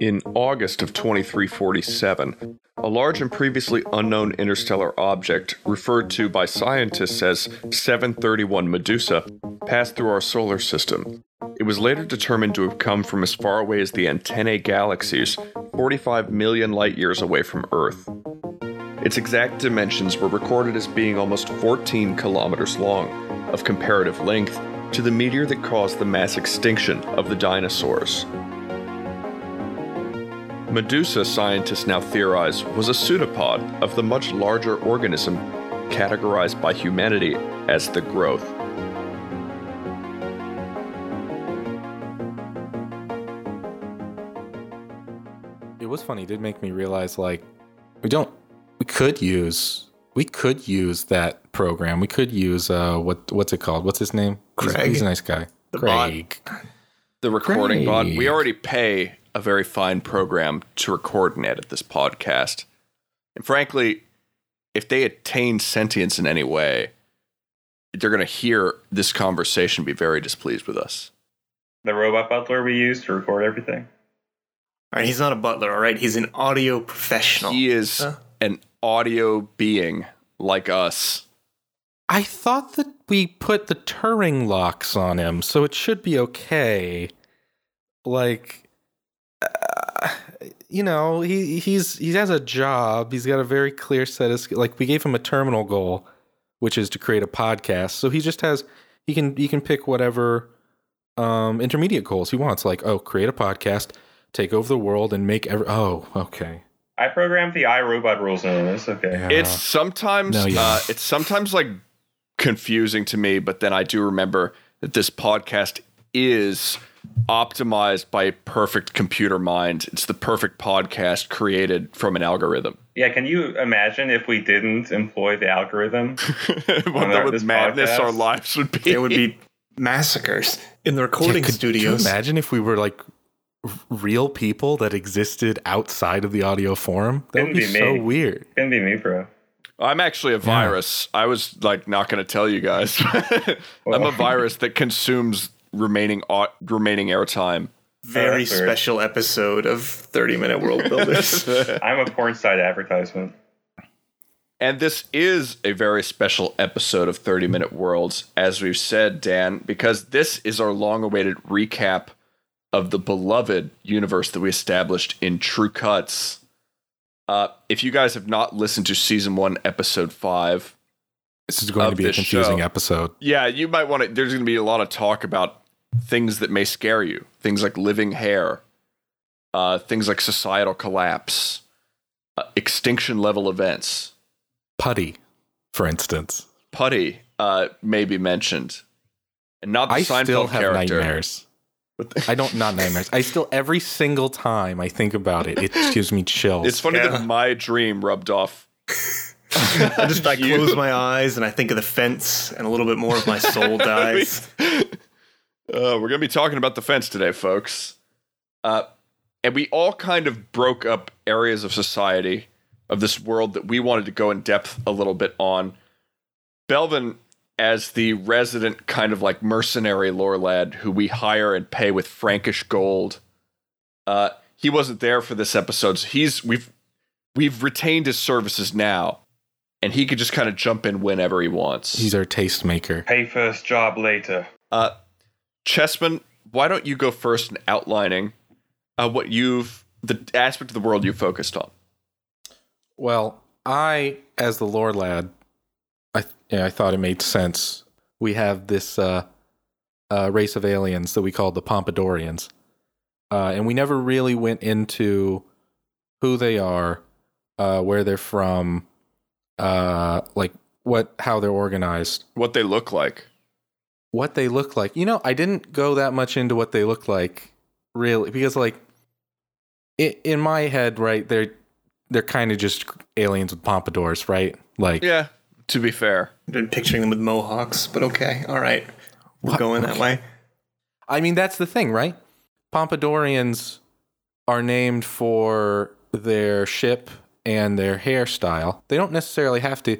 In August of 2347, a large and previously unknown interstellar object, referred to by scientists as 731 Medusa, passed through our solar system. It was later determined to have come from as far away as the Antennae galaxies, 45 million light years away from Earth. Its exact dimensions were recorded as being almost 14 kilometers long, of comparative length, to the meteor that caused the mass extinction of the dinosaurs. Medusa, scientists now theorize, was a pseudopod of the much larger organism categorized by humanity as the growth. It was funny. It did make me realize like we don't we could use we could use that program. We could use uh what what's it called? What's his name? He's- Craig. He's, a nice guy. The Craig. The recording bot, we already pay a very fine program to record and edit this podcast. And frankly, if they attain sentience in any way, they're going to hear this conversation be very displeased with us. The robot butler we use to record everything. All right, he's not a butler, all right? He's an audio professional. He is Huh? an audio being like us. I thought that we put the Turing locks on him, so it should be okay. Like, uh, you know, he he's he has a job. He's got a very clear set of sk- like we gave him a terminal goal, which is to create a podcast. So he just has he can he can pick whatever um intermediate goals he wants. Like, oh, create a podcast, take over the world, and make every. Oh, okay. I programmed the iRobot rules into this. Okay. Yeah. It's sometimes No, yeah. uh, it's sometimes like confusing to me, but then I do remember that this podcast is optimized by a perfect computer mind. It's the perfect podcast created from an algorithm. Yeah, can you imagine if we didn't employ the algorithm? what our- the this madness podcast? our lives would be. there would be massacres in the recording Yeah, could studios. you imagine if we were like real people that existed outside of the audio forum? That would Couldn't be, be so me. weird. Couldn't be me, bro. I'm actually a virus. I was like not going to tell you guys. I'm a oh. virus that consumes remaining au- remaining airtime. Very that's weird. special episode of 30 Minute World Builders. I'm a porn site advertisement. And this is a very special episode of 30 Minute Worlds, as we've said, Dan, because this is our long awaited recap of the beloved universe that we established in True Cuts. Uh, if you guys have not listened to season one, episode five, This is going to be a confusing show. episode. yeah, you might want to. There's going to be a lot of talk about things that may scare you, things like living hair, uh, things like societal collapse, uh, extinction level events. Putty, for instance. Putty uh, may be mentioned, and not the I Seinfeld character. nightmares. I don't not nightmares. I still every single time I think about it, it gives me chills. It's funny Yeah. that my dream rubbed off. I just I You. close my eyes and I think of the fence and a little bit more of my soul dies. Uh, we're going to be talking about the fence today, folks. Uh, and we all kind of broke up areas of society of this world that we wanted to go in depth a little bit on. Belvin, as the resident kind of like mercenary lore lad who we hire and pay with Frankish gold, uh, he wasn't there for this episode. So he's we've we've retained his services now, and he could just kind of jump in whenever he wants. He's our tastemaker. Pay first, job later. Uh, Chessman, why don't you go first in outlining uh, what you've the aspect of the world you focused on? Well, I, as the lore lad, I yeah, I thought it made sense. We have this uh, uh, race of aliens that we call the Pompadourians, uh, and we never really went into who they are, uh, where they're from, uh, like what how they're organized, What they look like? what they look like. You know, I didn't go that much into what they look like, really, because like, i in my head, right, they're they're kind of just aliens with pompadours, right? Like, Yeah, to be fair, I've been picturing them with mohawks, but okay, all right. We're What? going that way. I mean, that's the thing, right? Pompadourians are named for their ship and their hairstyle. They don't necessarily have to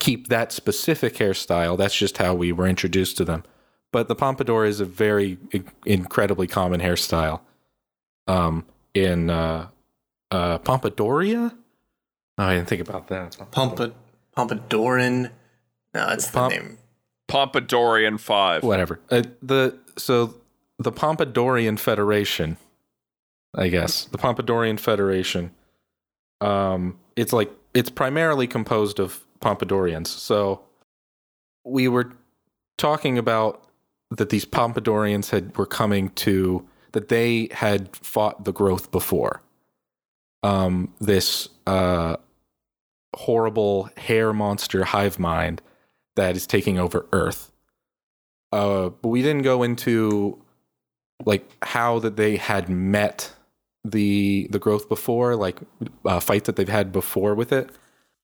keep that specific hairstyle. That's just how we were introduced to them. but the pompadour is a very incredibly common hairstyle. Um, in uh, uh, Pompadoria. Oh, I didn't think about that. Pompa, Pompadoran. No, that's the name. Pompadourian 5. Whatever. Uh, the so the Pompadourian Federation, I guess the Pompadourian Federation. Um, it's like it's primarily composed of Pompadourians. So we were talking about that these Pompadourians had were coming to that they had fought the growth before. Um, this uh, horrible hair monster hive mind that is taking over Earth. Uh, but we didn't go into like how that they had met the the growth before, like uh, fights that they've had before with it.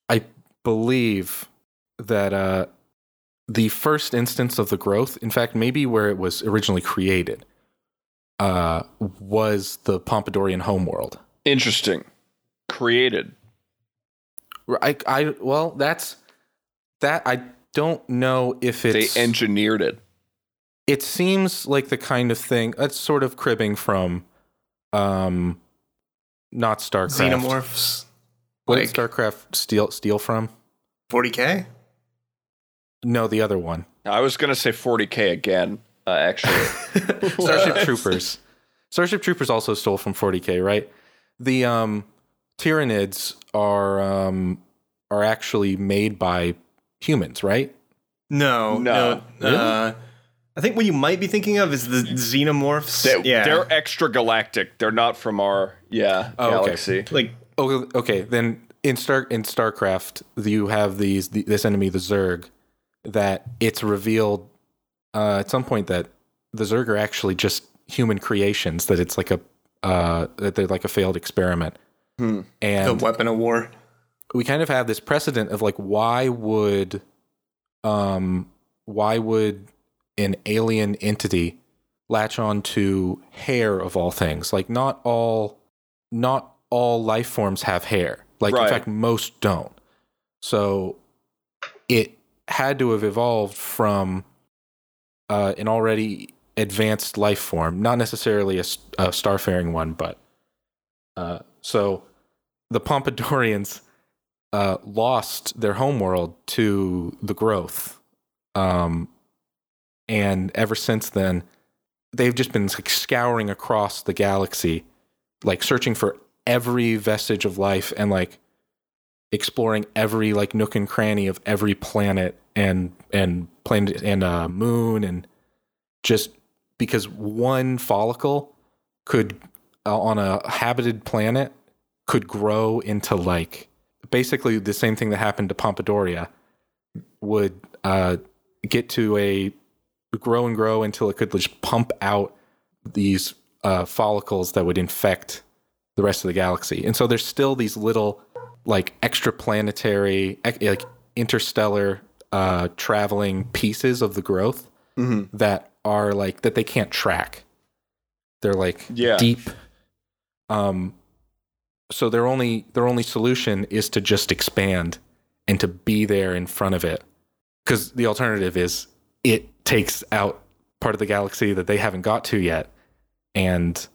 I believe that uh, the first instance of the growth, in fact, maybe where it was originally created, uh, was the Pompadourian homeworld. Interesting. Created. I, I, well, that's that. I don't know if it's They engineered it. it seems like the kind of thing that's sort of cribbing from, um, not StarCraft. Xenomorphs. What Like did StarCraft steal steal from? 40k? No, the other one. I was going to say 40K again, uh, actually. Starship Troopers. Starship Troopers also stole from 40k, right? The um, Tyranids are um, are actually made by humans, right? No, No. no. Uh, I think what you might be thinking of is the xenomorphs. they, yeah, They're extra galactic. They're not from our, yeah, Oh, okay. galaxy. like Oh, okay. Then in Star in StarCraft, you have these the, this enemy, the Zerg, that it's revealed uh, at some point that the Zerg are actually just human creations. That it's like a uh, that they're like a failed experiment. Hmm. the weapon of war. we kind of have this precedent of like why would um why would an alien entity latch on to hair of all things like not all not all life forms have hair like Right. in fact most don't so it had to have evolved from uh, an already advanced life form not necessarily a starfaring one but uh, so the pompadourians uh, lost their homeworld to the growth. Um, and ever since then, they've just been like scouring across the galaxy, like searching for every vestige of life and like exploring every like nook and cranny of every planet and and planet and uh, moon and just because one follicle could uh, on a habited planet could grow into like basically the same thing that happened to Pompadoria would uh, get to a grow and grow until it could just pump out these uh, follicles that would infect the rest of the galaxy. And so there's still these little like extraplanetary, like interstellar uh, traveling pieces of the growth Mm-hmm. that are like that they can't track. They're like Yeah. deep. Um, so their only their only solution is to just expand and to be there in front of it, because the alternative is it takes out part of the galaxy that they haven't got to yet, and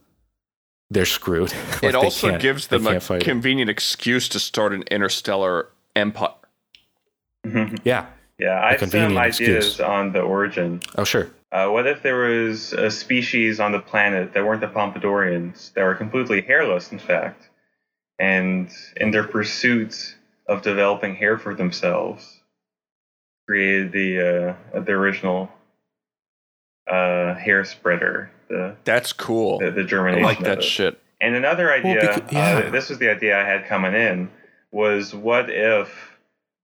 they're screwed. Like, it also gives them a can't it. convenient excuse to start an interstellar empire. yeah. yeah, I have some convenient ideas excuse. on the origin. Oh sure. Uh, what if there was a species on the planet that weren't the Pompadourians, that were completely hairless, in fact, and in their pursuit of developing hair for themselves, created the uh, the original uh, hair spreader, the That's cool. the, the I germination. like of that it. shit. And another idea, becau- yeah. uh, this was the idea I had coming in, was what if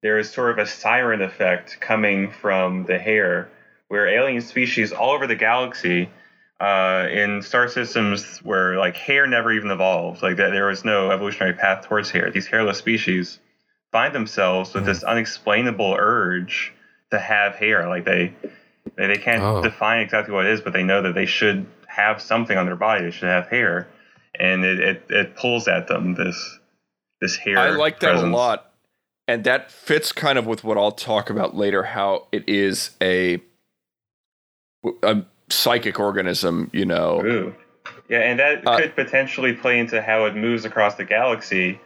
there is sort of a siren effect coming from the hair, where alien species all over the galaxy, uh, in star systems where like hair never even evolved, like that there was no evolutionary path towards hair, these hairless species find themselves with this unexplainable urge to have hair, like they they, they can't Oh. define exactly what it is, but they know that they should have something on their body. They should have hair, and it it, it pulls at them this this hair. I like that presence. a lot. And that fits kind of with what I'll talk about later how it is a a psychic organism, you know. Ooh. Yeah, and that Uh, could potentially play into how it moves across the galaxy,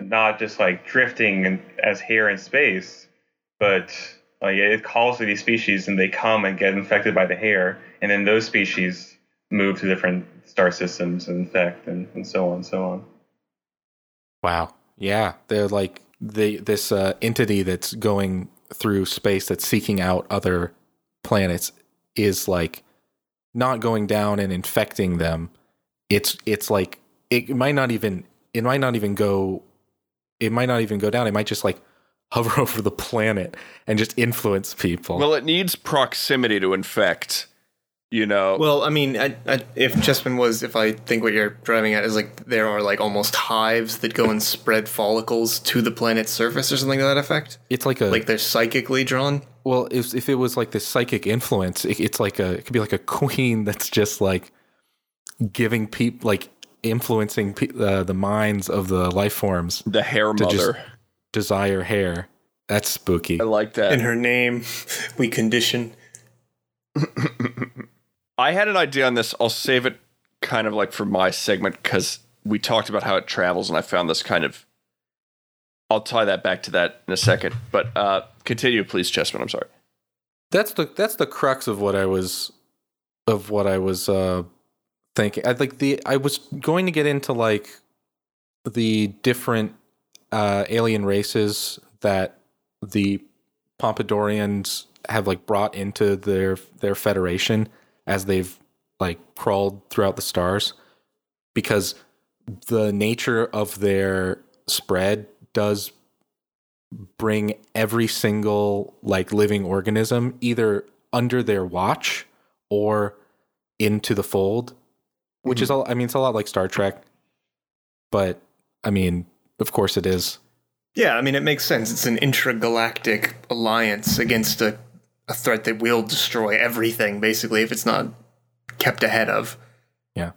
not just like drifting and, as hair in space, but like it calls to these species and they come and get infected by the hair, and then those species move to different star systems and infect, and, and so on and so on. Wow. Yeah, they're like the this uh, entity that's going through space that's seeking out other planets is like not going down and infecting them. It's it's like it might not even it might not even go it might not even go down. It might just like hover over the planet and just influence people. Well, it needs proximity to infect. You know, Well, I mean, I, I, if Chessman was, if I think what you're driving at is like there are like almost hives that go and spread follicles to the planet's surface or something to that effect. it's like a Like they're psychically drawn. Well, if if it was like this psychic influence, it, it's like a it could be like a queen that's just like giving people like influencing pe- uh, the minds of the life forms the hair to mother. just- desire hair. That's spooky. I like that. In her name, we condition. I had an idea on this. I'll save it kind of like for my segment because we talked about how it travels, and I found this kind of. I'll tie that back to that in a second, but uh, continue, please, Chessman. I'm sorry. That's the that's the crux of what I was of what I was uh thinking. I like the I was going to get into like the different uh alien races that the Pompadourians have like brought into their their federation as they've like crawled throughout the stars because the nature of their spread does bring every single like living organism either under their watch or into the fold which is mm-hmm. all i mean it's a lot like star trek but i mean of course it is Yeah, I mean, it makes sense. It's an intergalactic alliance against a, a threat that will destroy everything, basically, if it's not kept ahead of. Yeah.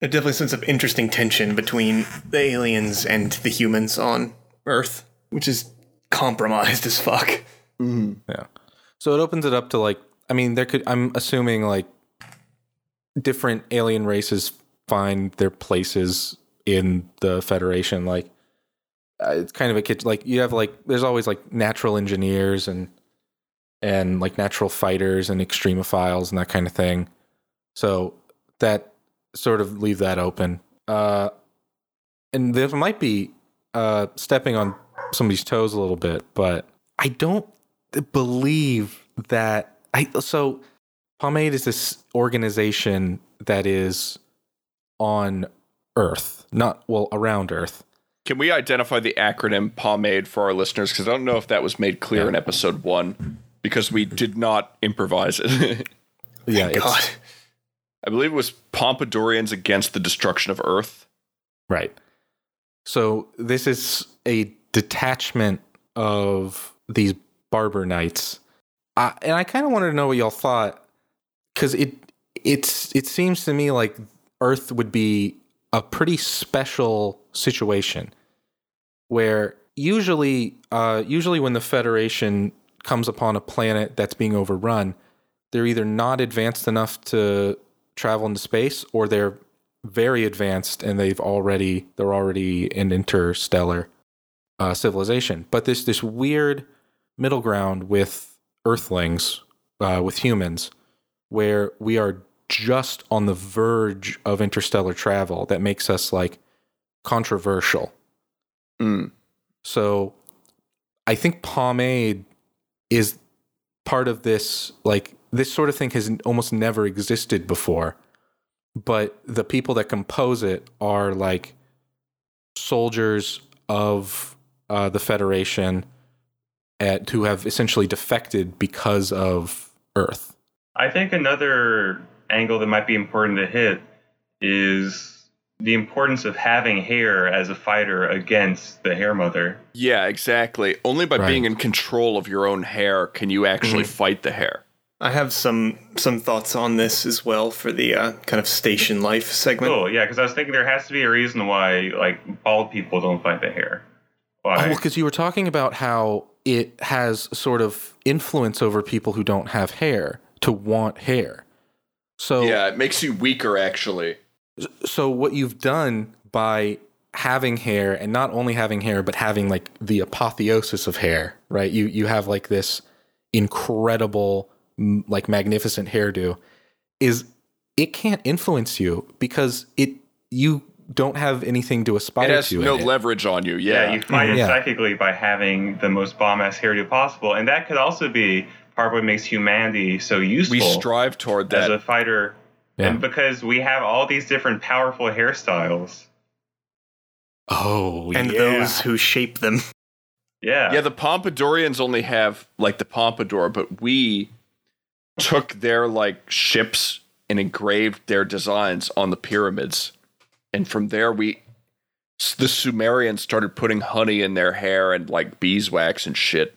There's definitely sense of interesting tension between the aliens and the humans on Earth, which is compromised as fuck. Yeah. So it opens it up to like I mean there could I'm assuming like different alien races find their places in the federation like uh, it's kind of a kid like you have like there's always like natural engineers and and like natural fighters and extremophiles and that kind of thing. So that sort of leave that open. Uh and there might be uh stepping on somebody's toes a little bit, but I don't believe that I so Pomade is this organization that is on Earth, not well around Earth. Can we identify the acronym pomade for our listeners? Because I don't know if that was made clear Yeah. in episode one, because we did not improvise it. Yeah, God. I believe it was Pompadourians against the destruction of Earth. right. So this is a detachment of these barber knights, uh, and I kind of wanted to know what y'all thought because it it's it seems to me like Earth would be a pretty special situation where usually uh, usually when the Federation comes upon a planet that's being overrun, they're either not advanced enough to travel into space or they're very advanced and they've already they're already in interstellar uh, civilization. But this this weird middle ground with Earthlings, uh, with humans, where we are just on the verge of interstellar travel that makes us like controversial. Mm. So I think pomade is part of this like this sort of thing has almost never existed before. But the people that compose it are like soldiers of uh, the Federation at, who have essentially defected because of Earth. I think another angle that might be important to hit is the importance of having hair as a fighter against the hair mother. Yeah, exactly. Only by Right. being in control of your own hair can you actually fight the hair. I have some some thoughts on this as well for the uh, kind of station life segment. Cool, yeah, because I was thinking there has to be a reason why like bald people don't fight the hair. Oh, Why? well, because you were talking about how it has sort of influence over people who don't have hair to want hair. So Yeah, it makes you weaker actually. So what you've done by having hair and not only having hair but having like the apotheosis of hair right you you have like this incredible like magnificent hairdo is it can't influence you because it you don't have anything to aspire to. It has to no it. leverage on you. Yeah, Yeah. you fight mm-hmm. it Yeah. psychically by having the most bomb ass hairdo possible, and that could also be part of what makes humanity so useful we strive toward that as a fighter, Yeah. and because we have all these different powerful hairstyles. oh and yeah. those who shape them. Yeah, yeah, the Pompadourians only have like the pompadour, but we took their like ships and engraved their designs on the pyramids. And from there we the Sumerians started putting honey in their hair and like beeswax and shit.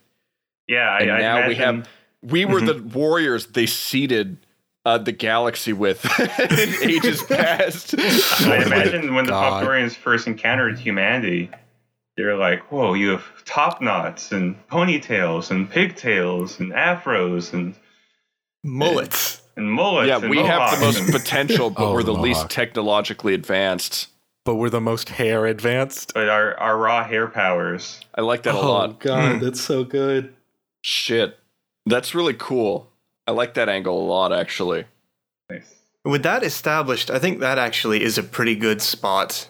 yeah. I, And I now we imagine- have we were mm-hmm. the warriors they seeded uh, the galaxy with in ages past. I imagine when the God. Pompadourians first encountered humanity, they were like, "Whoa, you have top knots and ponytails and pigtails and afros and Mullets. and mullets." yeah, and we have the most potential, but Oh, we're the least technologically advanced. but we're the most hair advanced but our our raw hair powers. I like that a oh lot. god that's so good Shit. That's really cool. I like that angle a lot, actually. Nice. With that established, I think that actually is a pretty good spot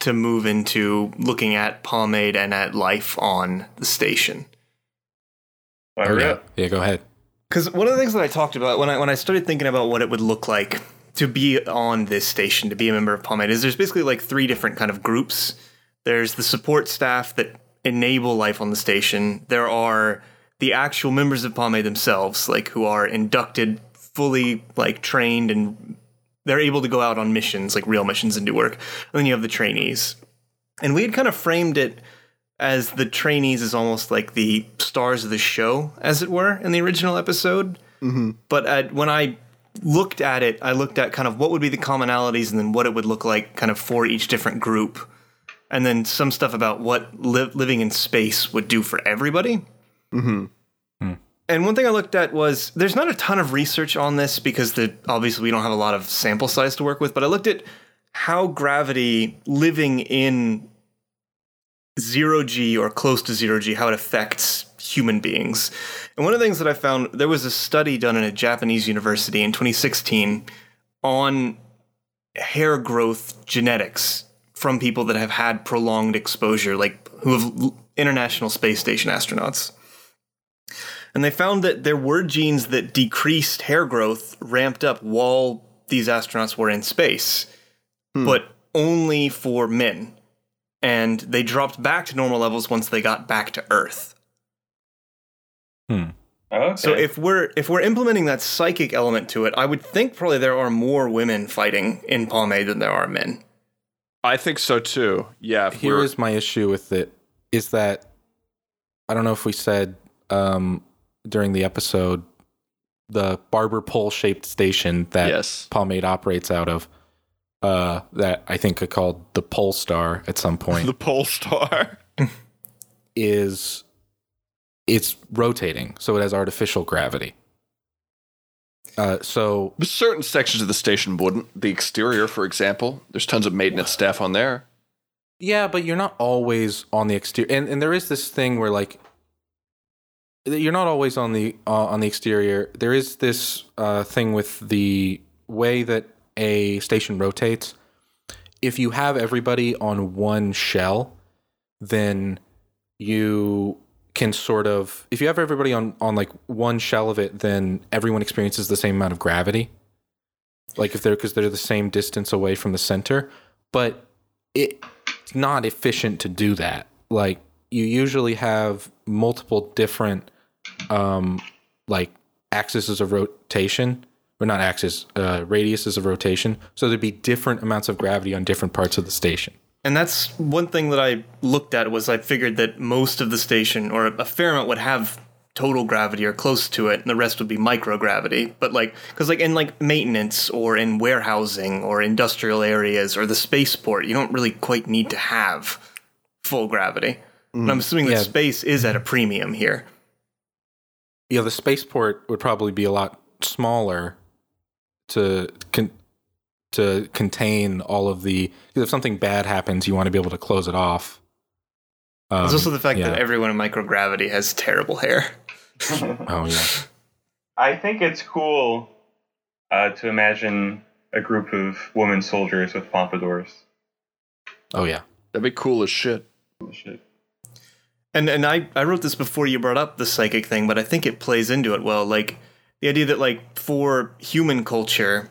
to move into looking at pomade and at life on the station. But oh, re- yeah. yeah go ahead Because one of the things that I talked about when I when I started thinking about what it would look like to be on this station, to be a member of Pomade, is there's basically like three different kind of groups. There's the support staff that enable life on the station. There are the actual members of Pomade themselves, like who are inducted, fully like trained, and they're able to go out on missions, like real missions, and do work. And then you have the trainees. And we had kind of framed it as the trainees is almost like the stars of the show, as it were, in the original episode. Mm-hmm. But at, when I looked at it, I looked at kind of what would be the commonalities and then what it would look like kind of for each different group. And then some stuff about what li- living in space would do for everybody. Mm-hmm. And one thing I looked at was there's not a ton of research on this because the obviously we don't have a lot of sample size to work with, but I looked at how gravity living in zero G or close to zero G, how it affects human beings. And one of the things that I found there was a study done in a Japanese university in 2016 on hair growth genetics from people that have had prolonged exposure, like who have international space station astronauts. And they found that there were genes that decreased hair growth ramped up while these astronauts were in space, but only for men. And they dropped back to normal levels once they got back to Earth. hmm Okay. So if we're if we're implementing that psychic element to it, I would think probably there are more women fighting in Pomade than there are men. I think so too. Yeah. if Here we're- is my issue with it is that I don't know if we said um, during the episode the barber pole shaped station that Yes. Pomade operates out of uh, that I think are called the Pole Star at some point the pole star. is it's rotating, so it has artificial gravity. Uh, so Certain sections of the station wouldn't. The exterior, for example, there's tons of maintenance staff on there. Yeah, but you're not always on the exterior, and and there is this thing where like you're not always on the uh, on the exterior. There is this uh, thing with the way that a station rotates. If you have everybody on one shell, then you can sort of if you have everybody on on like one shell of it, then everyone experiences the same amount of gravity. Like if they're because they're the same distance away from the center, but it it's not efficient to do that. Like you usually have multiple different um like axes of rotation or not axis uh radiuses of rotation. So there'd be different amounts of gravity on different parts of the station. And that's one thing that I looked at was I figured that most of the station or a fair amount would have total gravity or close to it and the rest would be microgravity. But like because like in like maintenance or in warehousing or industrial areas or the spaceport you don't really quite need to have full gravity. And i'm assuming that space is at a premium here yeah the spaceport would probably be a lot smaller to con- to contain all of the. Because if something bad happens, you want to be able to close it off. Um, There's also the fact yeah. that everyone in microgravity has terrible hair. oh yeah, I think it's cool uh, to imagine a group of women soldiers with pompadours. oh yeah. That'd be cool as shit. Shit. And and I, I wrote this before you brought up the psychic thing, but I think it plays into it well. Like the idea that like for human culture,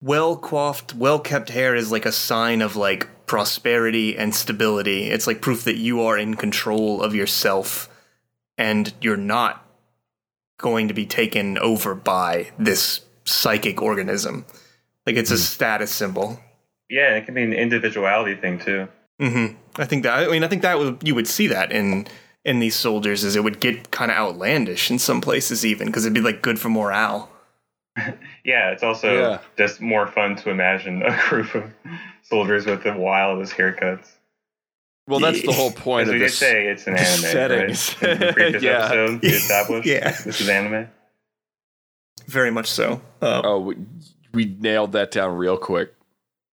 well coiffed, well kept hair is like a sign of like prosperity and stability. It's like proof that you are in control of yourself and you're not going to be taken over by this psychic organism. Like it's a hmm. status symbol. Yeah, it can be an individuality thing too. Hmm I think that. I mean, I think that would you would see that in in these soldiers, is it would get kind of outlandish in some places, even because it'd be like good for morale. Yeah, it's also Yeah. just more fun to imagine a group of soldiers with the wildest haircuts. Well, that's the whole point As of we did this. say, it's an anime. settings. Right? In the previous Yeah. episode, we established Yeah. this is anime. Very much so. Uh, Oh, we, we nailed that down real quick.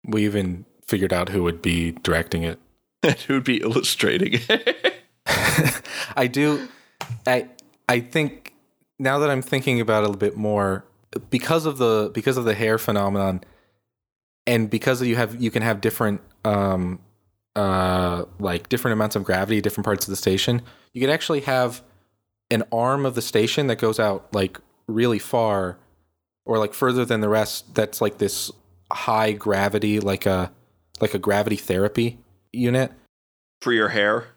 We even figured out who would be directing it. Who'd be illustrating it? I do. I I think now that I'm thinking about it a bit more, because of the because of the hair phenomenon, and because you have you can have different um uh like different amounts of gravity, different parts of the station. You could actually have an arm of the station that goes out like really far, or like further than the rest. That's like this high gravity, like a like a gravity therapy unit. For your hair?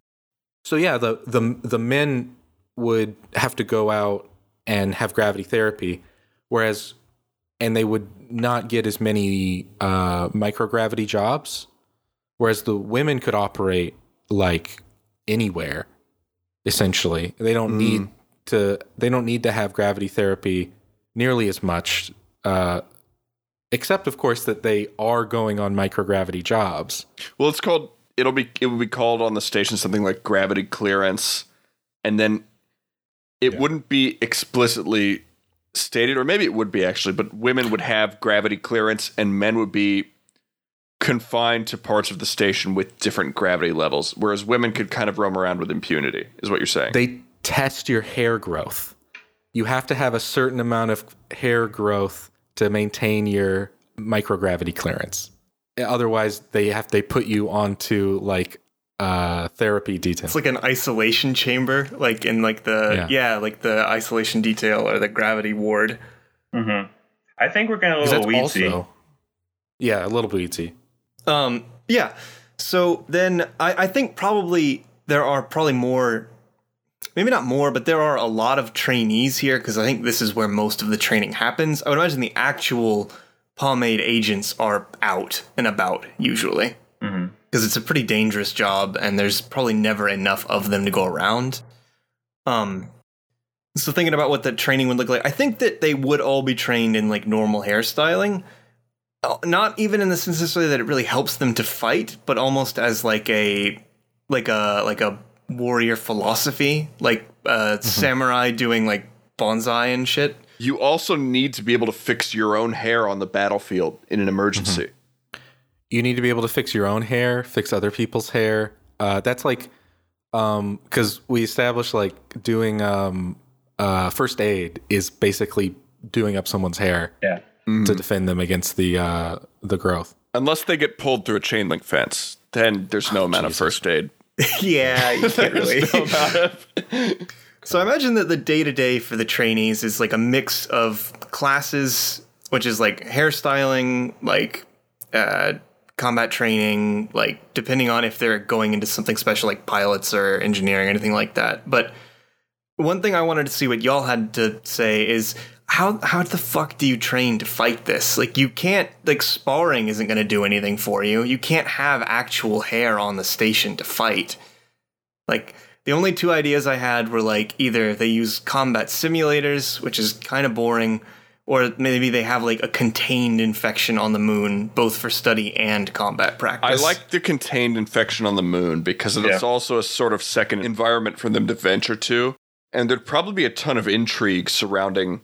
So yeah, the the the men would have to go out and have gravity therapy, whereas and they would not get as many uh, microgravity jobs, whereas the women could operate like anywhere. Essentially, they don't need to they don't need to have gravity therapy nearly as much, uh, except of course that they are going on microgravity jobs. Well, it's called. It'll be. It would be called on the station something like gravity clearance, and then it wouldn't be explicitly stated, or maybe it would be actually. But women would have gravity clearance, and men would be confined to parts of the station with different gravity levels, whereas women could kind of roam around with impunity. Is what you're saying? they test your hair growth. You have to have a certain amount of hair growth to maintain your microgravity clearance. Otherwise, they have they put you onto like uh therapy detail. it's like an isolation chamber, like in like the Yeah. yeah, like the isolation detail or the gravity ward. Mm-hmm. I think we're getting a 'Cause little that's weedsy. also yeah, a little weedsy. Um, yeah. So then I, I think probably there are probably more, maybe not more, but there are a lot of trainees here because I think this is where most of the training happens. I would imagine the actual pomade agents are out and about usually because it's a pretty dangerous job and there's probably never enough of them to go around. Um, so thinking about what the training would look like, I think that they would all be trained in like normal hairstyling. Uh, Not even in the sense necessarily that it really helps them to fight, but almost as like a like a like a warrior philosophy, like uh, samurai doing like bonsai and shit. you also need to be able to fix your own hair on the battlefield in an emergency. You need to be able to fix your own hair, fix other people's hair. Uh, that's like um because we established like doing um uh first aid is basically doing up someone's hair Yeah. to defend them against the uh the growth. Unless they get pulled through a chain link fence, then there's no amount of first aid. yeah, you can't really. There's no amount So I imagine that the day to day for the trainees is like a mix of classes, which is like hairstyling, like uh, combat training, like depending on if they're going into something special like pilots or engineering or anything like that. But one thing I wanted to see what y'all had to say is how how the fuck do you train to fight this? Like you can't like sparring isn't going to do anything for you. You can't have actual hair on the station to fight. Like the only two ideas I had were like either they use combat simulators, which is kind of boring, or maybe they have like a contained infection on the moon, both for study and combat practice. I like the contained infection on the moon because it's Yeah. also a sort of second environment for them to venture to. And there'd probably be a ton of intrigue surrounding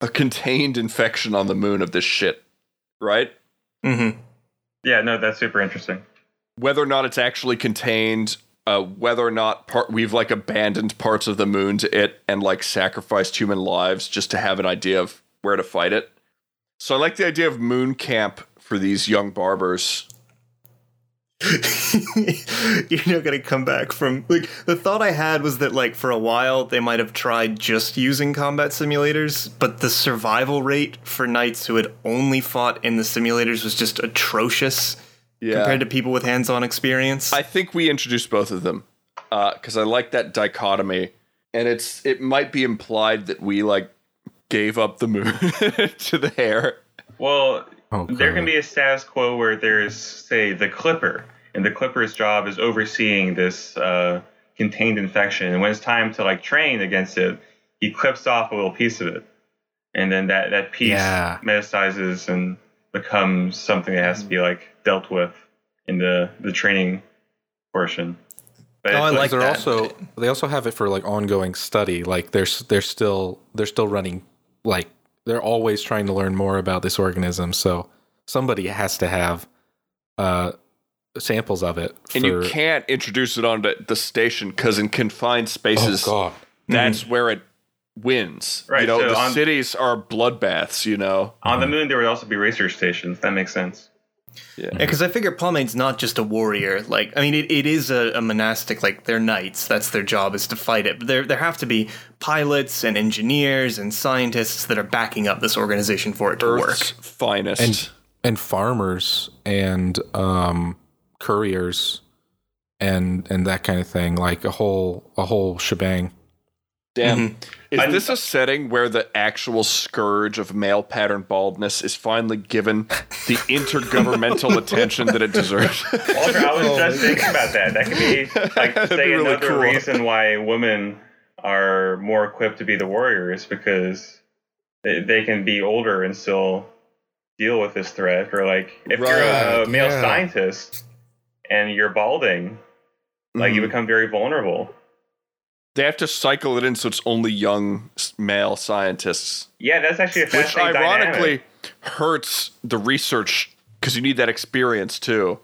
a contained infection on the moon of this shit, right? Mm-hmm. Yeah, no, that's super interesting. Whether or not it's actually contained, uh, whether or not part we've like abandoned parts of the moon to it and like sacrificed human lives just to have an idea of where to fight it. So I like the idea of moon camp for these young barbers. You're not gonna come back from like the thought I had was that like for a while they might have tried just using combat simulators, but the survival rate for knights who had only fought in the simulators was just atrocious Yeah. compared to people with hands-on experience. I think we introduced both of them uh, because I like that dichotomy, and it's it might be implied that we like gave up the moon to the hair. Well, Oh, there can be a status quo where there's, say, the Clipper, and the Clipper's job is overseeing this uh, contained infection. And when it's time to like train against it, he clips off a little piece of it, and then that that piece Yeah. metastasizes and becomes something that has to be like dealt with in the the training portion. But Oh, I like they're that. also they also have it for like ongoing study. Like they're they're still they're still running like they're always trying to learn more about this organism. So somebody has to have uh samples of it. And you can't introduce it onto the station because in confined Oh spaces, God. that's where it wins. Right, You know, so the on- cities are bloodbaths. You know. on the moon, there would also be research stations. That makes sense. Yeah, because I figure Pomade's not just a warrior. Like, I mean, it, it is a, a monastic. Like, they're knights. That's their job is to fight it. But there there have to be pilots and engineers and scientists that are backing up this organization for it to Earth's work. finest. and and farmers and um couriers and and that kind of thing like a whole a whole shebang Damn. Is I'm- this a setting where the actual scourge of male pattern baldness is finally given the intergovernmental attention that it deserves? Walter, I was just thinking about that. That could be like That'd say be really another cool. reason why women are more equipped to be the warriors because they, they can be older and still deal with this threat. Or like if you're a, Right, male yeah. scientist and you're balding, like you Mhm. become very vulnerable. They have to cycle it in so it's only young male scientists, Yeah, that's actually a which ironically dynamic. hurts the research because you need that experience too.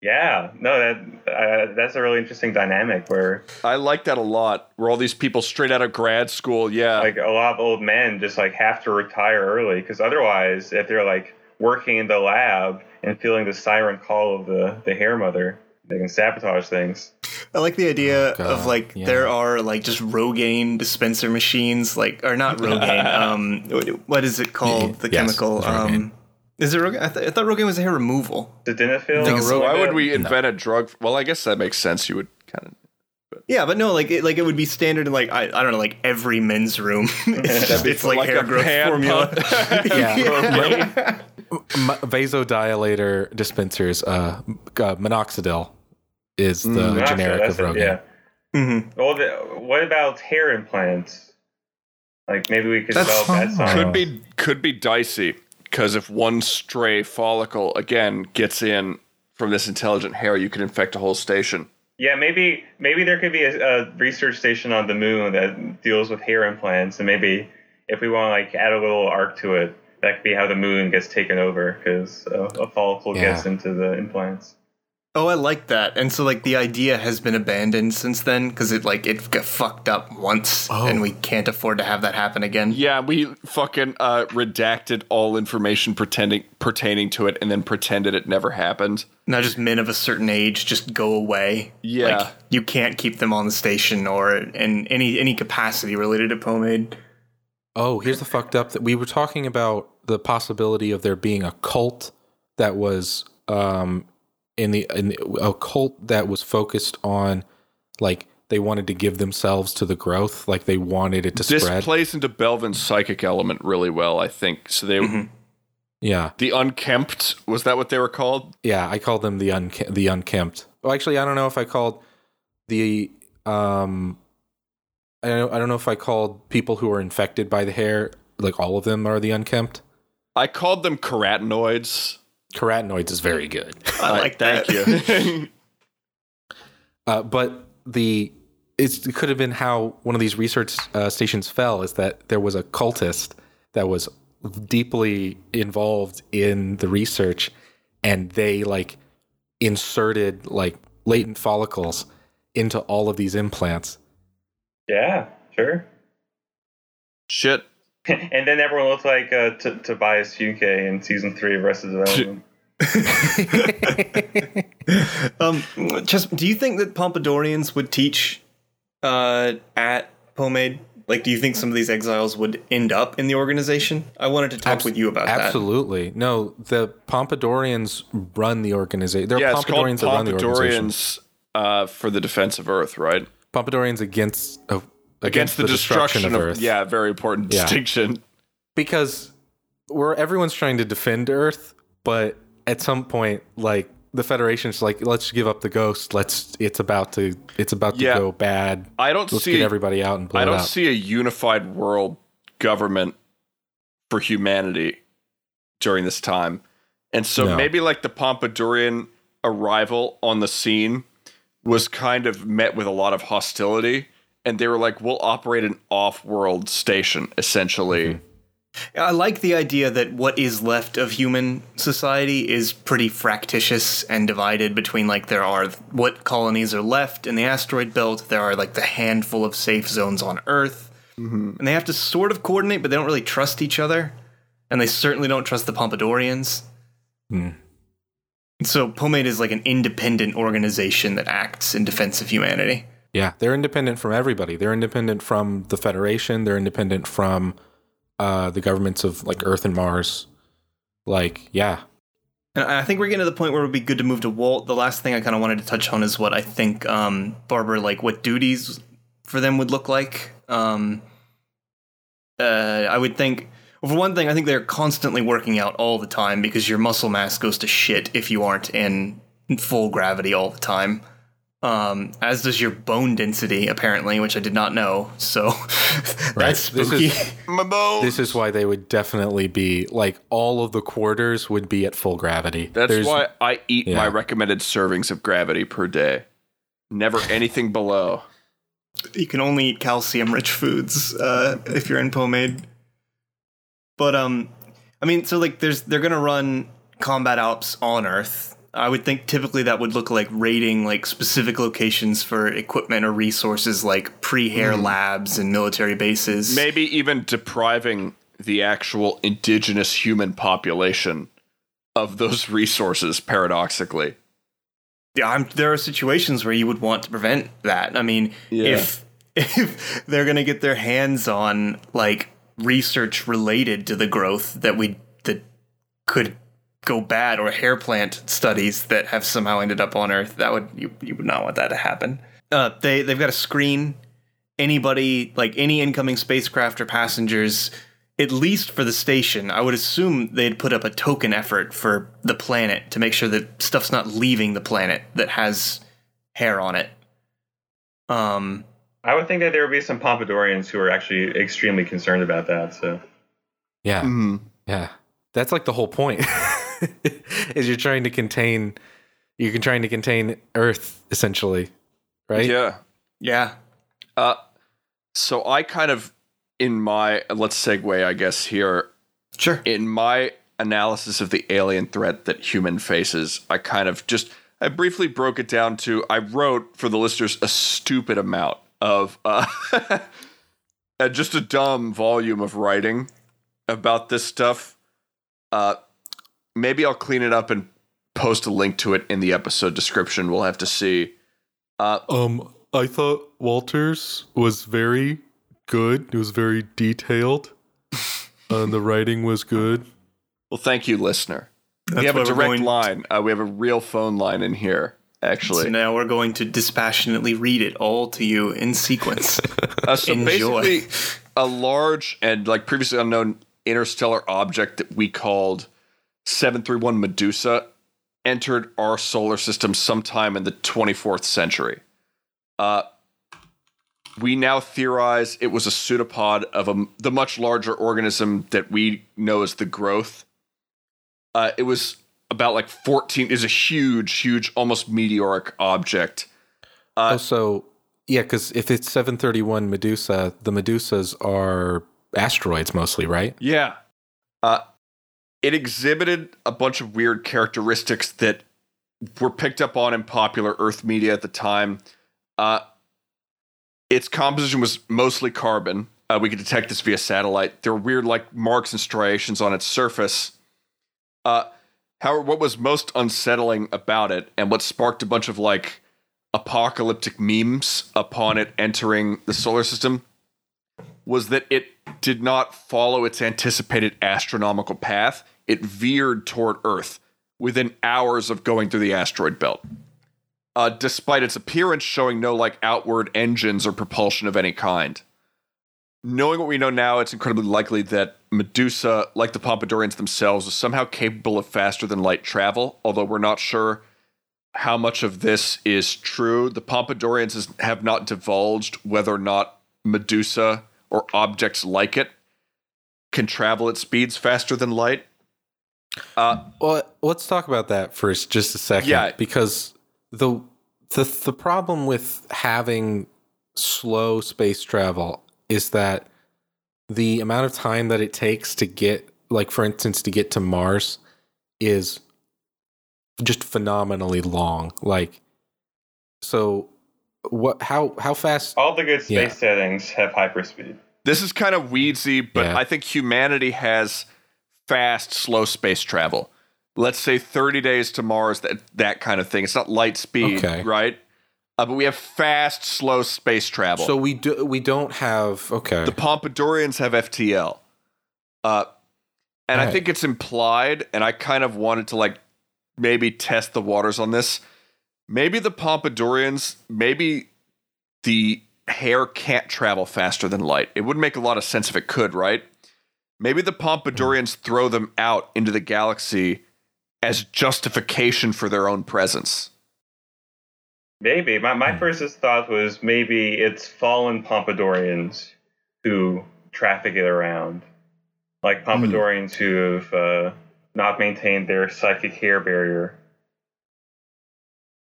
Yeah, no, that uh, that's a really interesting dynamic where I like that a lot. Where all these people straight out of grad school, yeah, like a lot of old men just like have to retire early because otherwise if they're like working in the lab and feeling the siren call of the the hair mother they can sabotage things I like the idea Oh, of like yeah. there are like just Rogaine dispenser machines, like or not Rogaine. um, what- what is it called? The Yes, chemical. Um, is it Rogaine? I, th- I thought Rogaine was hair removal. the Denafil No, So why would we No. invent a drug? Well, I guess that makes sense. You would kind of Yeah, but no, like it, like it would be standard in like I, I don't know, like every men's room. it's That'd it's like, like hair a growth formula. pump. yeah vasodilator dispensers uh, uh minoxidil is the Mm, Gotcha, generic that's of it, Rogaine. yeah Mhm. well the, what about hair implants like maybe we could That's- develop that science. could be could be dicey because if one stray follicle again gets in from this intelligent hair, you could infect a whole station. Yeah, maybe maybe there could be a, a research station on the moon that deals with hair implants, and maybe if we want to like add a little arc to it, that could be how the moon gets taken over because a, a follicle Yeah. gets into the implants. Oh, I like that. And so like the idea has been abandoned since then because it like it got fucked up once, Oh. and we can't afford to have that happen again. Yeah, we fucking uh, redacted all information pretending pertaining to it, and then pretended it never happened. Now just men of a certain age just go away. Yeah. like, you can't keep them on the station or in any any capacity related to pomade. Oh, here's the fucked up that we were talking about the possibility of there being a cult that was um in the in the, a cult that was focused on like they wanted to give themselves to the growth, like they wanted it to This spread. This plays into Belvin's psychic element really well, I think. So they, Mhm. yeah, the unkempt, was that what they were called? yeah. I called them the unke- the unkempt. Well, actually, I don't know if I called the um. I don't, I don't know if I called people who are infected by the hair like all of them are the unkempt. I called them carotenoids. Carotenoids is very good. I like that. Thank you. Uh, but the it's, it could have been how one of these research uh, stations fell is that there was a cultist that was deeply involved in the research and they like inserted like latent follicles into all of these implants. Yeah, sure. Shit. and then everyone looked like uh, T- Tobias Funke in season three of Arrested Development. um, just do you think that Pompadourians would teach uh, at Pomade? Like, do you think some of these exiles would end up in the organization? I wanted to talk Abs- with you about that. Absolutely. No, the Pompadourians run the organization. They're Yeah, it's called Pompadourians that run the organization. Pompadourians uh, for the defense of Earth, right? Pompadourians against uh, Against, the, destruction, of, Earth. Yeah, very important Yeah. distinction. because we're everyone's trying to defend Earth, but at some point, like the Federation's like, let's give up the ghost. Let's. It's about to. It's about to Yeah. go bad. I don't Let's see get everybody out and blow I don't see a unified world government for humanity during this time. And so No. maybe like the Pompadourian arrival on the scene was kind of met with a lot of hostility. And they were like, we'll operate an off world station, essentially. Mm-hmm. I like the idea that what is left of human society is pretty fractious and divided between like there are what colonies are left in the asteroid belt, there are like the handful of safe zones on Earth, and they have to sort of coordinate, but they don't really trust each other, and they certainly don't trust the Pompadourians. Hmm. So Pomade is like an independent organization that acts in defense of humanity. Yeah, they're independent from everybody. They're independent from the Federation. They're independent from uh, the governments of like Earth and Mars. Like, yeah, And I think we're getting to the point where it would be good to move to Walt. The last thing I kind of wanted to touch on is what I think um, Barbara like what duties for them would look like. Um, uh, I would think, well, for one thing, I think they're constantly working out all the time because your muscle mass goes to shit if you aren't in full gravity all the time. Um, as does your bone density, apparently, which I did not know. So that's This spooky. is- My bones. this is why they would definitely be like all of the quarters would be at full gravity. That's There's- why I eat my recommended servings of gravity per day. Never anything below. you can only eat calcium-rich foods uh, if you're in pomade. But um, I mean, so like, there's they're gonna run combat ops on Earth. I would think typically that would look like raiding like specific locations for equipment or resources, like pre-hair mm. labs and military bases. Maybe even depriving the actual indigenous human population of those resources, paradoxically. Yeah, I'm, there are situations where you would want to prevent that. I mean, Yeah. if if they're gonna get their hands on like research related to the growth that we that could go bad, or hair plant studies that have somehow ended up on Earth, that would you you would not want that to happen. Uh, they they've got to screen anybody like any incoming spacecraft or passengers. At least for the station, I would assume they'd put up a token effort for the planet to make sure that stuff's not leaving the planet that has hair on it. Um, I would think that there would be some Pompadourians who are actually extremely concerned about that. So yeah, Mm. yeah. That's like the whole point. is you're trying to contain, you're trying to contain Earth essentially, right? Yeah. yeah, Uh, so I kind of, in my, let's segue, I guess, here. sure. In my analysis of the alien threat that human faces, I kind of just, I briefly broke it down to, I wrote for the listeners a stupid amount of, uh, just a dumb volume of writing about this stuff. Uh, maybe I'll clean it up and post a link to it in the episode description. We'll have to see. Uh, Um, I thought Walters was very good. It was very detailed, and the writing was good. well, thank you, listener. That's we have a direct going- line. Uh, we have a real phone line in here, actually. So now we're going to dispassionately read it all to you in sequence. Uh, so Enjoy. basically, a large and like previously unknown interstellar object that we called 731 Medusa entered our solar system sometime in the 24th century. Uh, we now theorize it was a pseudopod of a, the much larger organism that we know as the growth. Uh, it was about like 14 is a huge, huge, almost meteoric object. Uh, also, yeah, because if it's 731 Medusa, the Medusas are asteroids mostly, right? Yeah. Uh, it exhibited a bunch of weird characteristics that were picked up on in popular Earth media at the time. Uh, its composition was mostly carbon. Uh, we could detect this via satellite. There were weird, like marks and striations on its surface. Uh, however, what was most unsettling about it, and what sparked a bunch of like apocalyptic memes upon it entering the solar system, was that it did not follow its anticipated astronomical path. It veered toward Earth within hours of going through the asteroid belt. Uh, despite its appearance showing no like outward engines or propulsion of any kind. Knowing what we know now, it's incredibly likely that Medusa, like the Pompadourians themselves, was somehow capable of faster than light travel, although we're not sure how much of this is true. The Pompadourians is, have not divulged whether or not Medusa or objects like it can travel at speeds faster than light. Uh, well, let's talk about that for just a second. Yeah. because the the the problem with having slow space travel is that the amount of time that it takes to get, like for instance, to get to Mars, is just phenomenally long. Like, so what? How how fast? All the good space Yeah. settings have hyperspeed. This is kind of weedsy, but Yeah. I think humanity has fast, slow space travel. Let's say 30 days to Mars, that that kind of thing. It's not light speed, Okay. right? Uh, but we have fast, slow space travel. So we do we don't have okay. the Pompadourians have FTL. Uh, and I think it's implied, and I kind of wanted to like maybe test the waters on this. Maybe the Pompadourians, maybe the hair can't travel faster than light. It wouldn't make a lot of sense if it could, right? Maybe the Pompadourians throw them out into the galaxy as justification for their own presence. Maybe. My, Hmm. my first thought was maybe it's fallen Pompadourians who traffic it around. Like Pompadourians who have uh, not maintained their psychic hair barrier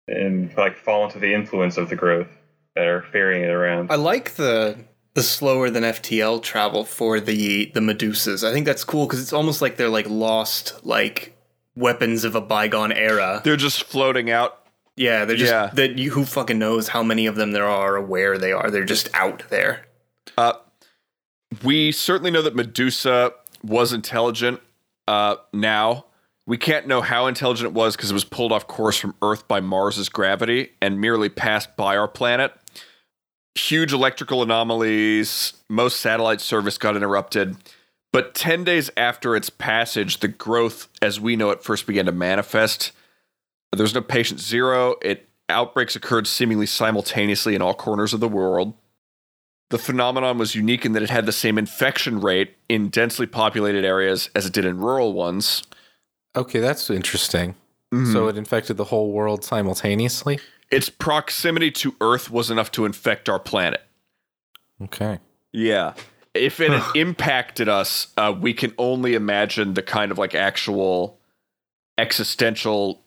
and like fallen into the influence of the growth that are ferrying it around. I like the the slower than FTL travel for the the Medusas. I think that's cool because it's almost like they're like lost like weapons of a bygone era. They're just floating out. Yeah, they're just Yeah. that you who fucking knows how many of them there are or where they are. They're just out there. Uh, we certainly know that Medusa was intelligent. Uh, now we can't know how intelligent it was because it was pulled off course from Earth by Mars's gravity and merely passed by our planet. Huge electrical anomalies. Most satellite service got interrupted. But 10 days after its passage, the growth as we know it first began to manifest. There was no patient zero. It outbreaks occurred seemingly simultaneously in all corners of the world. The phenomenon was unique in that it had the same infection rate in densely populated areas as it did in rural ones. okay, that's interesting. Mm-hmm. So it infected the whole world simultaneously. Its proximity to Earth was enough to infect our planet. Okay. Yeah. If it had impacted us, uh, we can only imagine the kind of like actual existential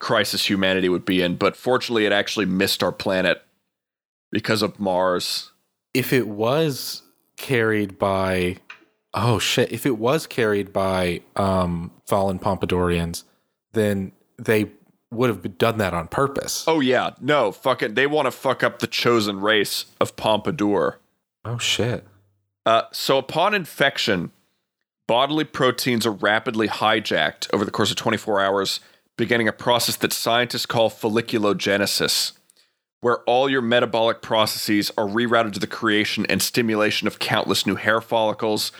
crisis humanity would be in. But fortunately, it actually missed our planet because of Mars. if it was carried by oh shit if it was carried by um fallen pompadourians then they would have done that on purpose Oh, yeah. No, fuck it. They want to fuck up the chosen race of Pompadour. oh shit Uh, so, upon infection, bodily proteins are rapidly hijacked over the course of 24 hours, beginning a process that scientists call folliculogenesis, where all your metabolic processes are rerouted to the creation and stimulation of countless new hair follicles.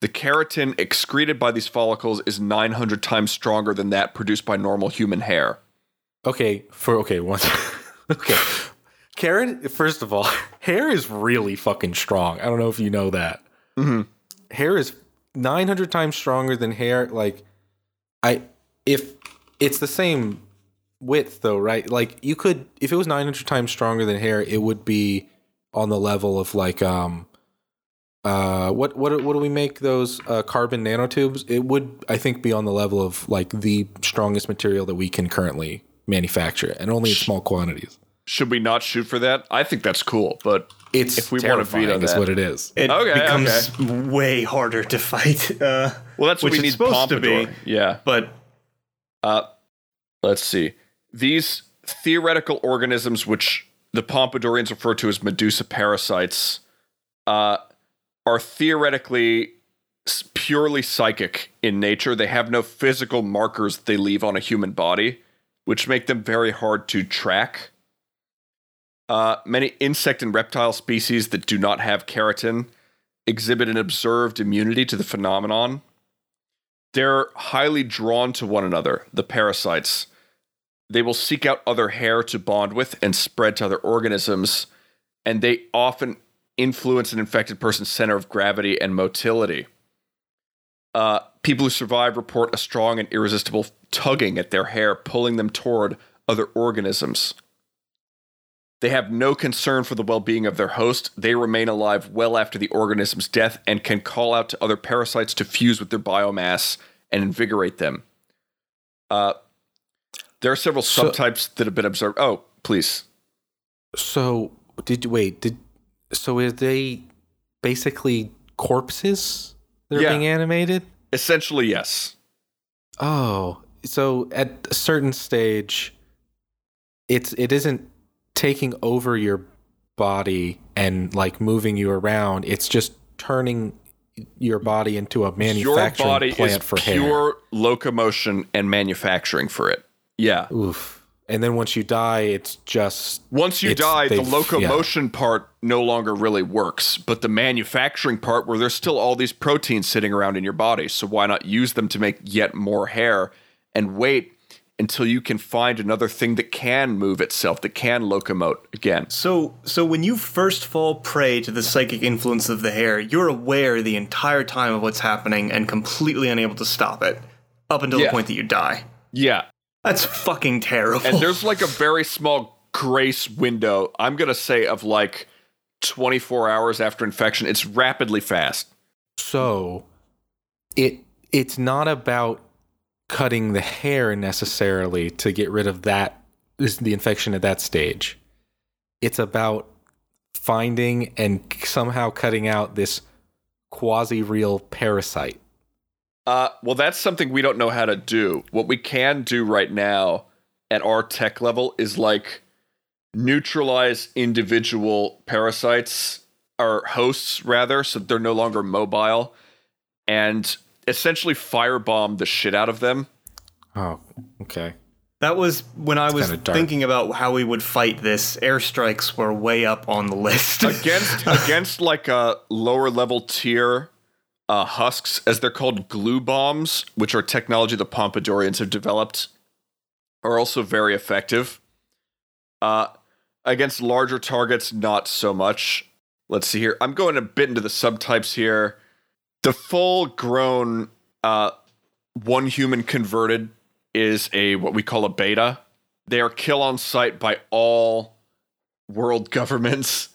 The keratin excreted by these follicles is 900 times stronger than that produced by normal human hair. Okay for okay one okay. Karen first of all hair is really fucking strong. I don't know if you know that. Mhm. hair is 900 times stronger than hair like i if it's the same width though right? Like you could if it was 900 times stronger than hair it would be on the level of like um uh what what what do we make those uh carbon nanotubes? It would i think be on the level of like the strongest material that we can currently manufacture and only in small quantities should we not shoot for that? I think that's cool, but It's If we wanna terrifying veto is that. what it is. It Okay, becomes way harder to fight. Uh, well, that's what we it's need supposed to Pompadour. be. Yeah. but Uh, let's see. These theoretical organisms, which the Pompadourians refer to as Medusa parasites, uh, are theoretically purely psychic in nature. They have no physical markers they leave on a human body, which make them very hard to track. Uh, many insect and reptile species that do not have keratin exhibit an observed immunity to the phenomenon. They're highly drawn to one another, the parasites. They will seek out other hair to bond with and spread to other organisms, and they often influence an infected person's center of gravity and motility. Uh, people who survive report a strong and irresistible tugging at their hair, pulling them toward other organisms. They have no concern for the well being of their host. They remain alive well after the organism's death and can call out to other parasites to fuse with their biomass and invigorate them. Uh, there are several So- subtypes that have been observed. Oh, please. So did wait did so are they basically corpses that are Yeah. being animated? Essentially, yes. Oh, so at a certain stage, it's it isn't taking over your body and like moving you around. It's just turning your body into a Your manufacturing body plant is for hair. pure locomotion and manufacturing for it. Yeah. Oof. And then once you die, it's just Once you It's- die, the they've- locomotion part no longer really works, but the manufacturing part, where there's still all these proteins sitting around in your body, so why not use them to make yet more hair and wait until you can find another thing that can move itself, that can locomote again? so so when you first fall prey to the psychic influence of the hair, you're aware the entire time of what's happening and completely unable to stop it up until Yeah. the point that you die. Yeah. That's fucking terrible. And there's like a very small grace window, I'm going to say, of like 24 hours after infection. It's rapidly fast. so it it's not about cutting the hair necessarily to get rid of that is the infection at that stage. It's about finding and somehow cutting out this quasi real parasite. Uh, well, that's something we don't know how to do. What we can do right now at our tech level is like neutralize individual parasites or hosts, rather, so they're no longer mobile, and essentially firebomb the shit out of them. Oh, okay. that was when I was thinking about how we would fight this. Airstrikes were way up on the list. against against like a lower level tier uh, husks, as they're called, glue bombs, which are technology the Pompadourians have developed, are also very effective. Uh, against larger targets, not so much. Let's see here. I'm going a bit into the subtypes here. The full grown uh, one human converted is a what we call a beta. They are kill on sight by all world governments.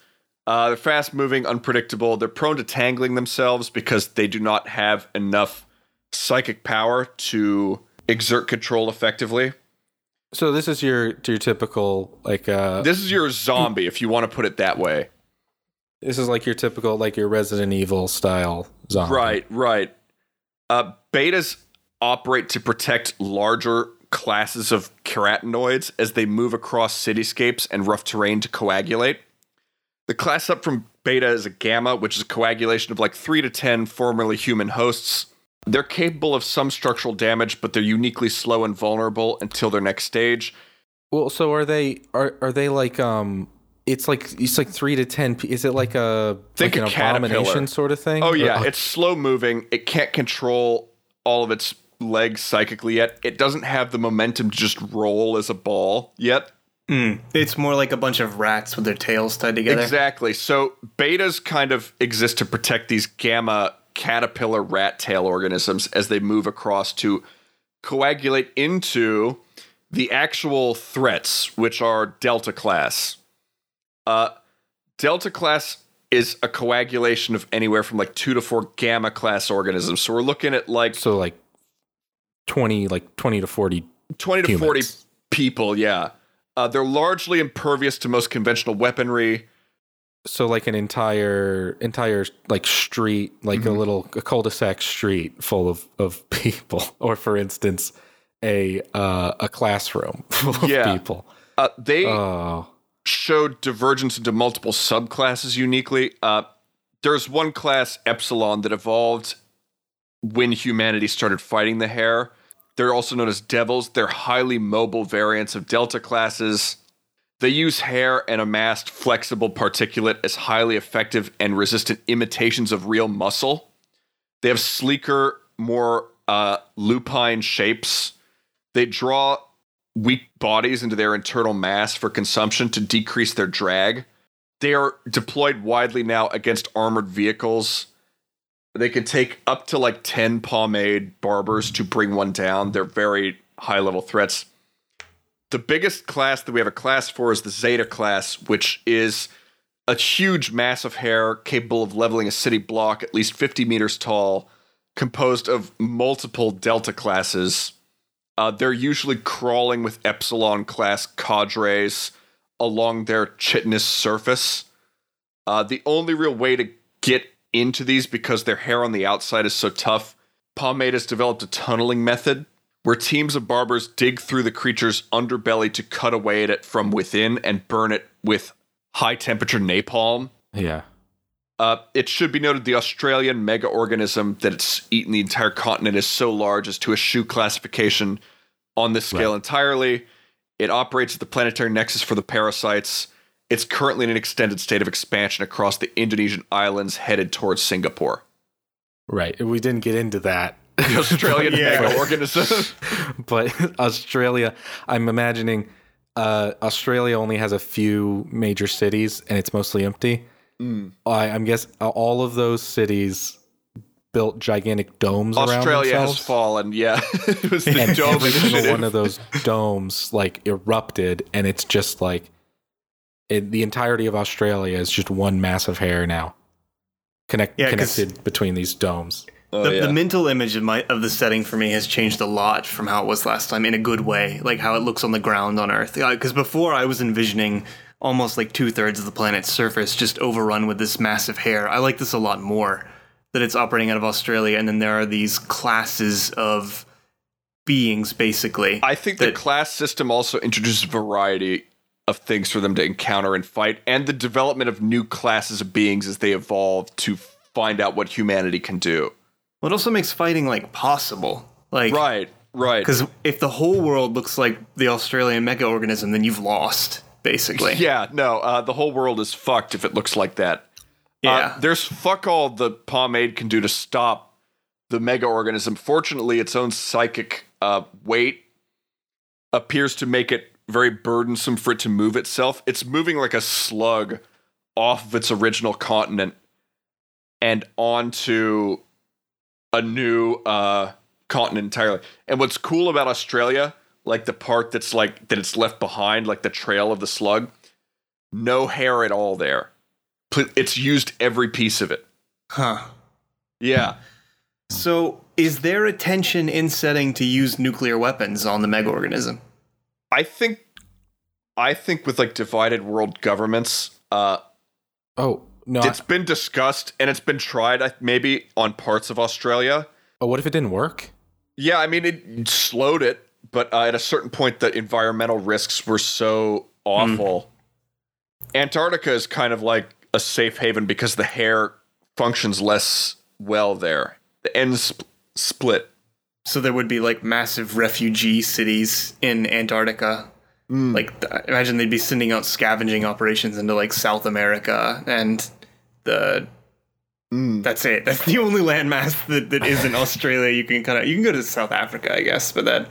Uh, they're fast moving, unpredictable. They're prone to tangling themselves because they do not have enough psychic power to exert control effectively. So this is your your typical like uh This is your zombie, if you want to put it that way. this is like your typical like your Resident Evil style zombie. Right, right. Uh, betas operate to protect larger classes of keratinoids as they move across cityscapes and rough terrain to coagulate. The class up from beta is a gamma, which is a coagulation of like 3 to 10 formerly human hosts. They're capable of some structural damage, but they're uniquely slow and vulnerable until their next stage. Well, so are they are are they like um it's like it's like 3 to 10 is it like a Think like a an caterpillar. abomination sort of thing? Oh, Or- yeah, it's slow moving. It can't control all of its legs psychically yet. It doesn't have the momentum to just roll as a ball yet. Mm, it's more like a bunch of rats with their tails tied together. Exactly. So betas kind of exist to protect these gamma caterpillar rat tail organisms as they move across to coagulate into the actual threats, which are Delta class. Uh, Delta class is a coagulation of anywhere from like two to four gamma class organisms. So we're looking at like so like 20 like 20 to 40 20 to humans. 40 people, yeah. Uh, they're largely impervious to most conventional weaponry. So like an entire entire like street, like Mm-hmm. a little a cul-de-sac street full of of people, or for instance, a uh, a classroom full of Yeah. people. Uh, they Oh, showed divergence into multiple subclasses uniquely. Uh, there's one class, Epsilon, that evolved when humanity started fighting the hair. They're also known as devils. They're highly mobile variants of Delta classes. They use hair and amassed flexible particulate as highly effective and resistant imitations of real muscle. They have sleeker, more uh, lupine shapes. They draw weak bodies into their internal mass for consumption to decrease their drag. They are deployed widely now against armored vehicles. They can take up to like 10 pomade barbers to bring one down. They're very high level threats. The biggest class that we have a class for is the Zeta class, which is a huge mass of hair capable of leveling a city block at least 50 meters tall, composed of multiple Delta classes. Uh, they're usually crawling with Epsilon class cadres along their chitinous surface. Uh, the only real way to get into these because their hair on the outside is so tough, Pomade has developed a tunneling method where teams of barbers dig through the creature's underbelly to cut away at it from within and burn it with high temperature napalm. yeah. Uh, it should be noted the Australian mega organism that it's eaten the entire continent is so large as to eschew classification on this scale Right. entirely. It operates at the planetary nexus for the parasites. It's currently in an extended state of expansion across the Indonesian islands headed towards Singapore. Right. We didn't get into that. The Australian Yeah. mega organism. but Australia, I'm imagining uh, Australia only has a few major cities and it's mostly empty. Hmm. I, I'm guess all of those cities built gigantic domes around Australia has fallen. Yeah, it was the and dome every single one of those domes like erupted, and it's just like it, the entirety of Australia is just one mass of hair now, connect Yeah, 'cause- connected between these domes. Oh, the, yeah. the mental image of my of the setting for me has changed a lot from how it was last time in a good way like how it looks on the ground on earth because before i was envisioning almost like two-thirds of the planet's surface just overrun with this massive hair i like this a lot more that it's operating out of australia and then there are these classes of beings basically I think the class system also introduces variety of things for them to encounter and fight, and the development of new classes of beings as they evolve to find out what humanity can do. well, it also makes fighting like possible like Right, right. because if the whole world looks like the australian mega organism then you've lost basically Yeah, no, uh, the whole world is fucked if it looks like that. yeah Uh, there's fuck all the pomade can do to stop the mega organism. Fortunately, its own psychic uh, weight appears to make it very burdensome for it to move itself. It's moving like a slug off of its original continent and onto a new uh, continent entirely. And what's cool about Australia, like the part that's like that it's left behind, like the trail of the slug, no hair at all there. It's used every piece of it. huh Yeah. So, is there a tension in setting to use nuclear weapons on the mega organism? I think I think with like divided world governments, uh Oh no! I- it's been discussed and it's been tried maybe on parts of Australia. oh, what if it didn't work? Yeah, I mean it slowed it, but uh, at a certain point the environmental risks were so awful. Antarctica is kind of like a safe haven because the hair functions less well there. The ends sp- split. So there would be like massive refugee cities in Antarctica. Hmm. Like th- imagine they'd be sending out scavenging operations into like South America and the hmm. that's it. That's the only landmass that, that isn't Australia. You can kind of you can go to South Africa, I guess, but that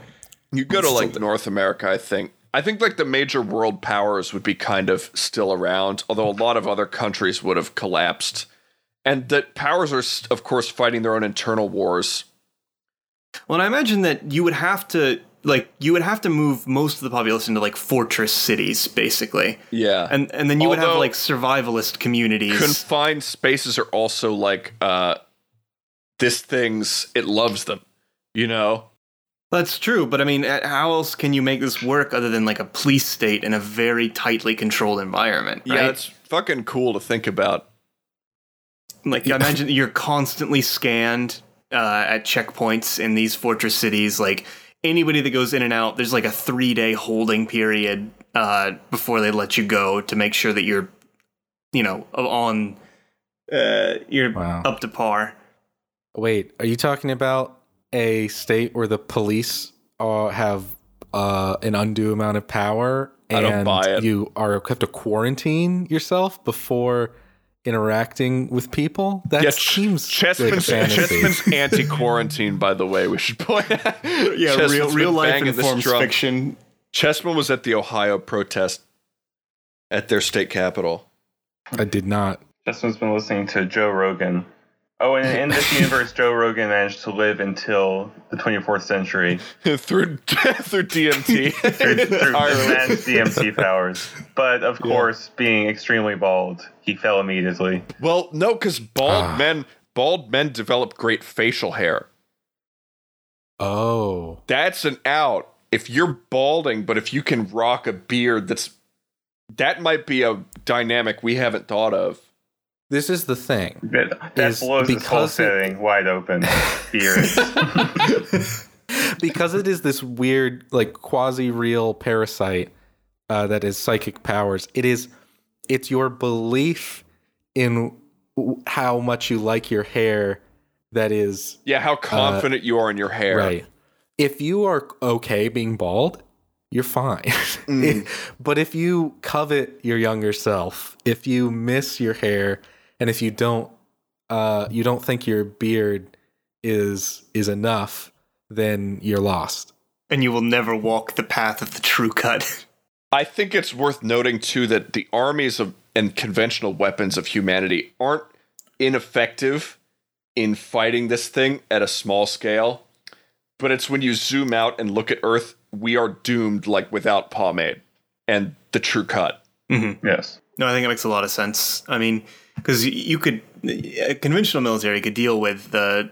You go to like North America, I think. I think like the major world powers would be kind of still around, although a lot of other countries would have collapsed. And that powers are, of course, fighting their own internal wars. Well, I imagine that you would have to like you would have to move most of the populace into like fortress cities, basically, Yeah. and and then you would have like survivalist communities. confined spaces are also like uh this thing's it loves them, you know? That's true, but I mean, how else can you make this work other than like a police state in a very tightly controlled environment? Right? Yeah, it's fucking cool to think about. Like, imagine you're constantly scanned uh, at checkpoints in these fortress cities. Like, anybody that goes in and out, there's like a three day holding period uh, before they let you go to make sure that you're, you know, on, uh, you're Wow. up to par. Wait, are you talking about a state where the police uh, have uh, an undue amount of power I and don't buy it. you are have to quarantine yourself before interacting with people? That Yeah, Ch- seems Chessman's, like. Chessman's anti-quarantine, by the way. We should point out. Yeah, Chessman's real, real life banging informs fiction. Chessman was at the Ohio protest at their state capitol. I did not. Chessman's been listening to Joe Rogan. Oh, and in this universe, Joe Rogan managed to live until the 24th century through through DMT. through, through Ireland. advanced DMT powers. But of course, being extremely bald, he fell immediately. Well, no, because bald Ah. men bald men develop great facial hair. Oh. That's an out. If you're balding, but if you can rock a beard, that's that might be a dynamic we haven't thought of. This is the thing. That, that Is blows this whole because it- setting wide open. Beard. because it is this weird, like quasi real parasite uh, that is psychic powers. It is, it's your belief in w- how much you like your hair that is Yeah, how confident you are in your hair. right. If you are okay being bald, you're fine. Mm. but if you covet your younger self, if you miss your hair, and if you don't, uh, you don't think your beard is is enough, then you're lost. and you will never walk the path of the true cut. I think it's worth noting too that the armies of and conventional weapons of humanity aren't ineffective in fighting this thing at a small scale. But it's when you zoom out and look at Earth, we are doomed like without pomade and the true cut. Mm-hmm. yes. No, I think it makes a lot of sense. I mean, because you could a conventional military could deal with the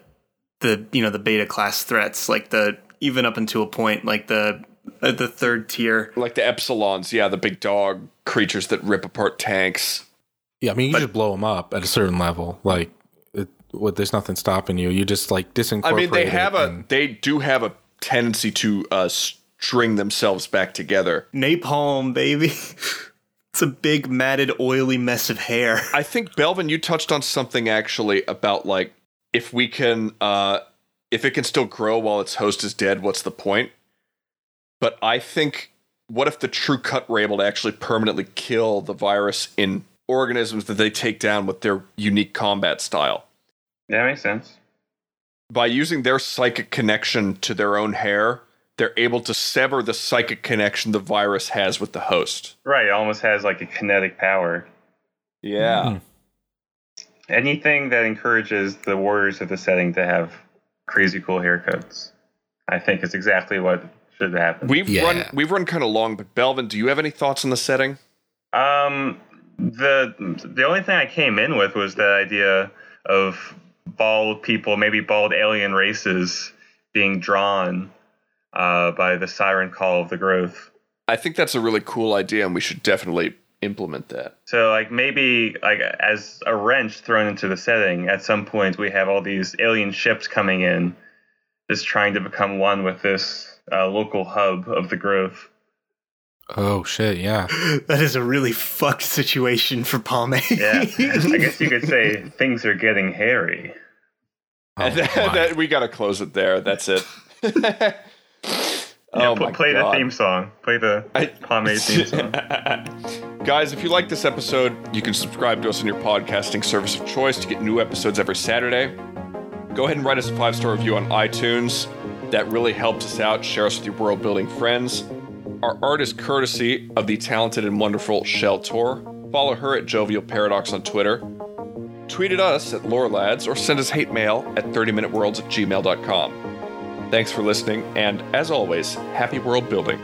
the you know the beta class threats, like the even up until a point, like the uh, the third tier. Like the epsilons, yeah, the big dog creatures that rip apart tanks. Yeah, I mean, you just blow them up at a certain level. Like, it, what, there's nothing stopping you. You just like disincorporate. I mean, they it have a they do have a tendency to uh, string themselves back together. Napalm, baby. it's a big matted, oily mess of hair. I think Belvin, you touched on something actually about like if we can, uh, if it can still grow while its host is dead, what's the point? But I think, what if the true cut were able to actually permanently kill the virus in organisms that they take down with their unique combat style? That makes sense. By using their psychic connection to their own hair, they're able to sever the psychic connection the virus has with the host. Right, it almost has like a kinetic power. Yeah. Mhm. Anything that encourages the warriors of the setting to have crazy cool haircuts. I think is exactly what should happen. We've Yeah. run we've run kind of long, but Belvin, do you have any thoughts on the setting? Um, the the only thing I came in with was the idea of bald people, maybe bald alien races, being drawn uh, by the siren call of the growth. I think that's a really cool idea, and we should definitely implement that. So, like maybe like as a wrench thrown into the setting, at some point we have all these alien ships coming in, just trying to become one with this uh, local hub of the growth. Oh shit! Yeah. that is a really fucked situation for Pomade. Yeah, I guess you could say things are getting hairy. Oh, and that, that- we got to close it there. That's it. Yeah, oh pl- my play God. the theme song. Play the I- pomade theme song. Guys, if you like this episode, you can subscribe to us on your podcasting service of choice to get new episodes every Saturday. Go ahead and write us a five star review on iTunes. That really helps us out. Share us with your world building friends. Our art is courtesy of the talented and wonderful Shell Tor. Follow her at Jovial Paradox on Twitter. Tweet at us at LoreLads or send us hate mail at 30minuteworlds at gmail.com. Thanks for listening, and as always, happy world building.